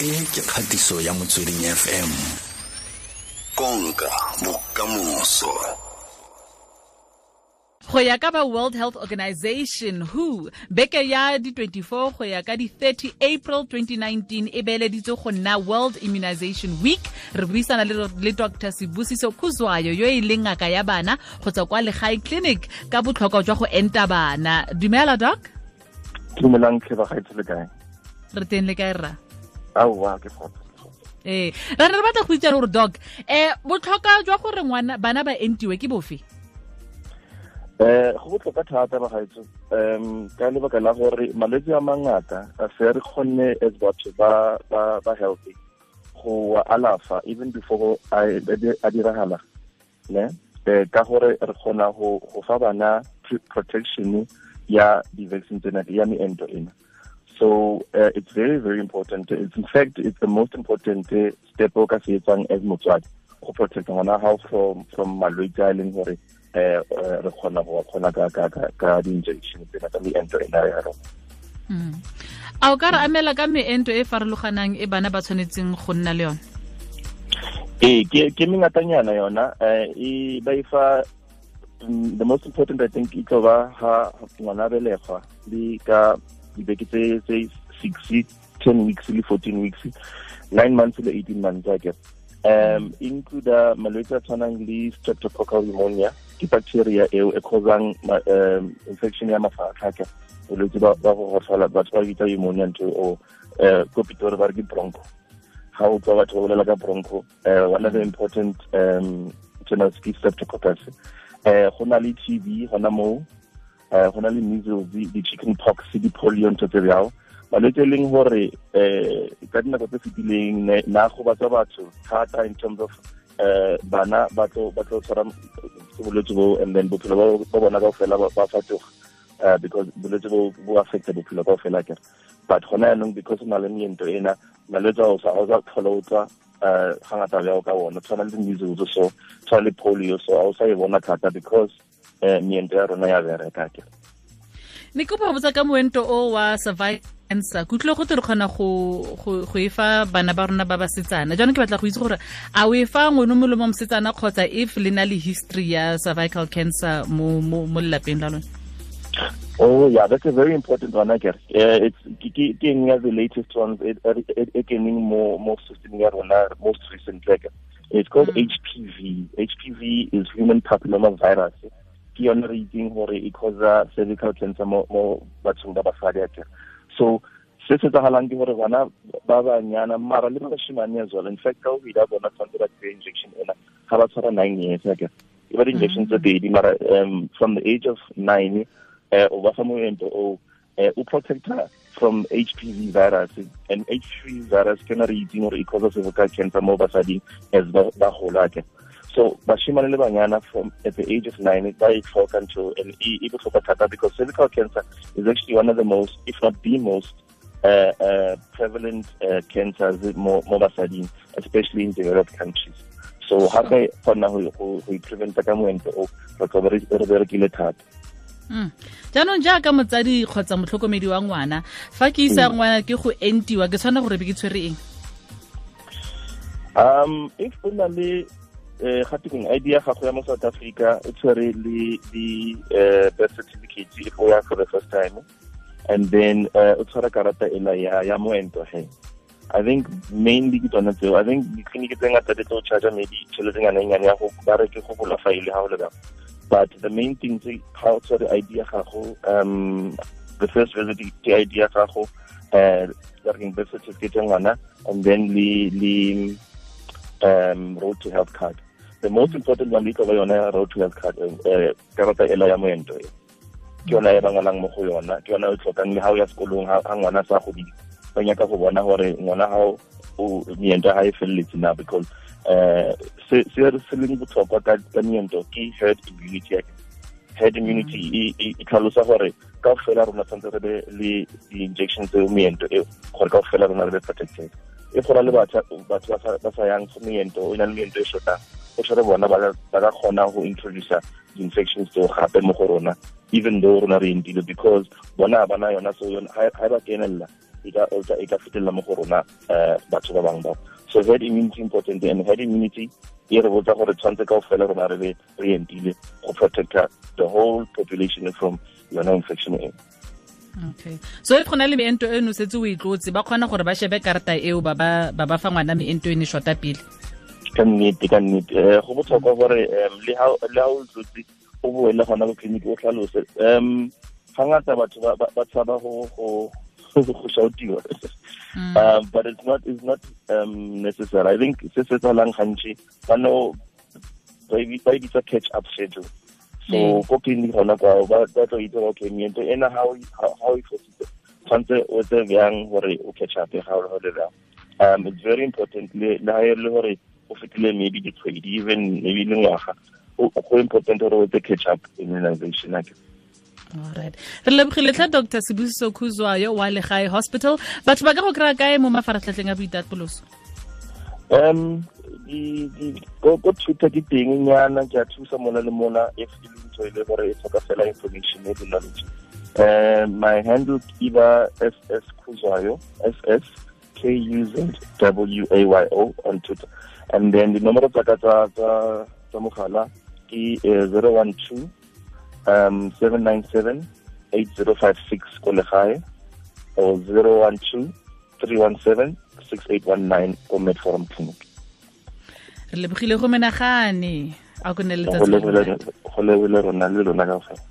e ke kgatiso ya motsweding fm konka bokamoso. Go ya ka ba world health organization who beke ya di-24 go ya ka di-30 april 2019 e beeleditswe go nna world immunization week. Re buisana le, le dr Sibusiso Kuzwayo yo e leng ngaka ya bana go tswa kwa legae clinic ka botlhokwa jwa go enta bana. Dumela doc? Dumelang tlhebagaetse le kae? Re teng le kae rra aowa ke fota ee re re batla go itsa gore dog um botlhokwa jwa gore ngwana bana ba entiwe ke bofe? Um go botlhokwa thata bagaetso um ka lebaka la gore malwetse a mangata a se re kgonne as batho ba ba ba healthy go wa alafa even before a diragala ne? Um ka gore re kgona go fa bana protection ya di-vaccine tsena ya meento ena so uh, it's very very important. It's in fact it's the most important uh, step o ka se etsang as motswadi go protect ngwana gago from from malwetse a e leng gore eh re kgona go kgona ka di-injection tsena ka meento ena ya rona. A o ka re amela ka meento e farologanang e bana ba tshwanetseng go nna le yone ee ke mengatanyana yona. Um ba ifa the most important i think e tlo ba ha ngwana belegwa le ka dibeke tse tse six ten weeks le fourteen weeks nine months le eighteen months a ke um include malwetse a tshwanang le streptococcal pneumonia ke bacteria eo e causang um, infection ya mafatlha bolwetse ba go gotlhola batho ba bitsa pneumonia nto o um ko pitori ba re ke bronco ga o tswa batho ba bolela ka bronco um one of the important um tsena ke streptococcus. Um go na le tb gona moo um go na le measles di-chicken pox di-polio ntho tse malwetse leng gore um ka dinako tse fetileng na batho thata in terms of uh, bana ba tlo tshwara bolwetse bo and then bophelo ba bona kao fela ba fatoga uh, because bolwetse bo bo affecta bophelo kao fela but gona because o na le meento ena malwetse ao sa sa tlhola o tswa um ga ngata ka bona. Tshwana le measles so tshwana le polio so a o sa e bona thata because meento ya rona ya bereka kere ne ke go botsa ka moento o wa cervical cancer ke utlwile go te re kgona go e fa bana ba rona ba basetsana jaanong ke batla go itse gore a o e fa ngwene mo mo mosetsana kgotsa if le na le history ya cervical cancer mo mo lelapeng la lone Oh yeah, that's a very important one, I guess. Uh, it's getting the latest ones. It, it, it getting more more system most recent. Like, it's called mm. HPV. HPV is human papilloma virus. Ke yone re itseng gore e causa cervical cancer mo bathong ba basadi. So se se tsagalang ke gore bana ba banyana mara le ba bashimane as well. In fact, ka o bona tshwanetse ba injection ena ga ba tshwara nine years ake. E ba di-injection tse pedi mara um, from the age of nine uh, o ba fa moento o uh, o protector from HPV virus and HPV virus ke na re itseng gore e causa cervical cancer mo basading as ba gola ke so bashimane le banyana from at the age of nine ba e tlhoka ntho and e e botlhokwa thata because cervical cancer is actually one of the most if not the most uh, uh, prevalent uh, cancers mo basading especially in developed countries. So gape kgona go e preventa ka moento o re tlo re berekile thata. Jaanong jaaka motsadi kgotsa motlhokomedi wa ngwana fa ke isa ngwana ke go entiwa ke tshwana gore be ke tshwere eng? Um if o na le um gatekeng id ya gago ya mo south africa o tshwere le the uh, birth certificate if o ya for the first time. And then uh, o tshwara karata ela ya ya moento he i think mainly ke tsona tseo. I think ditleliniki tse ngata di tlo charge maybe tšhelete nyana nyane ya go ba re ke go bola faele ga o le but the main thing is how to the idea gago um the first visit the idea gago uh the birth certificate ngwana and then the the um road to health card the most important one is yona road to health card uh karata ela ya moento ke yona e bangalang mo go yona. Ke yona e tlhokang le ga o ya sekolong ga ngwana sa godile ba nyaka go bona gore ngwana ga o meento ga e feleletse na because um se leng botlhokwa ka meento ke herd immunity herd immunity e tlhalosa gore ka fela rona tshwanetse re be le di-injection tseo meento eo gore ka fela rona re be protected. E gona le batho ba sa yang meento o na le meento e shotang o tshwere bona ba ka kgona go introduce di-infections tseo gape mo go rona even though rona re entile because bona ba na yona so ga ba kenelela e ka e ka- e ka fetelela mo go rona um batho ba bangwe bao so herd immunity important and herd immunity e re botsa gore tshwanetse kao fela rona re be re entile go protecta the whole population from yona infection eo. Okay. So e go le meento eno setse o e tlotse ba kgona gore ba shebe karata eo ba ba fa ngwana meento ene shota pele ka nnete ka nnete. Um go botlhokwa gore um le ha o tlotse o boele gona clinic o tlhalose um ga ngata batho ba- ba ba tshaba go go go shoutiwa. Um but it's not it's not um necessary. I think se se tsalang gantši ba no ba bitsa catch up schedule. So Mm. ko clinic gona kwao ba tlo itse okay meento ena ha o ha- ha o e fositse tshwanetse o tse bjang gore o catch up ga o le bjang. Um it's very important le ha le gore o fetile maybe dikgwedi even maybe le ngwaga go important gore o tse catch up immunization ake alright re lebogile tlha dr sebusiso khuzwayo wa legae hospital. Batho ba ka go kry-a kae mo mafaratlhatlheng a boitapoloso? Um ko thuta ke teng nyana ke a thusa mona le mona if e le ntho e le gore e tlhoka fela information e le knowledge um my handle ke ba ss khuzwayo ss k u z w a y o on twitter. And then dinomoro tsa ka tsa tsa tsa mogala ke eh, 012 um 797 8056 ko legae or 012 317 6819 ko medforum clinic. Re lebogile go menagane a go letsatsi le lebole monate. go lebole rona le lona ka fela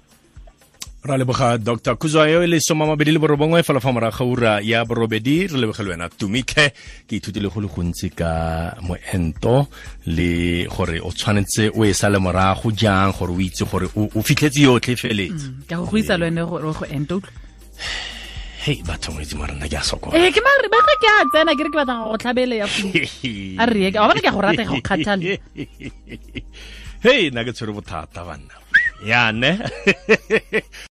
ra leboga dr. Kuzayo e le soma mabedi le borobongwe fela fa moraga ura ya borobedi. Re leboge le wena tumitlhe ke ithutile go le gontsi ka moento le gore o tshwanetse o e sa le morago jang gore o itse gore o fitlhetse yotlhe feletse ka go le gore hei batho marena ke a sokola. Ee ke mare ba ke a tsena ke re ke batla go tlhabele ya flu a re ye wa bona ke go rata go kgathala hei nna ke tshwere bothata banna. Yane